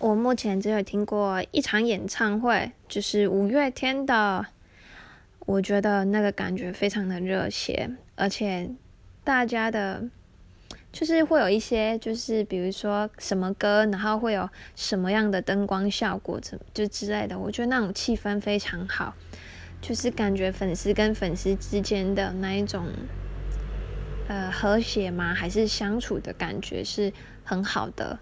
我目前只有听过一场演唱会，就是五月天的。我觉得那个感觉非常的热血，而且大家的，就是会有一些，就是比如说什么歌，然后会有什么样的灯光效果，怎就之类的。我觉得那种气氛非常好，就是感觉粉丝跟粉丝之间的那一种，呃，和谐吗？还是相处的感觉是很好的。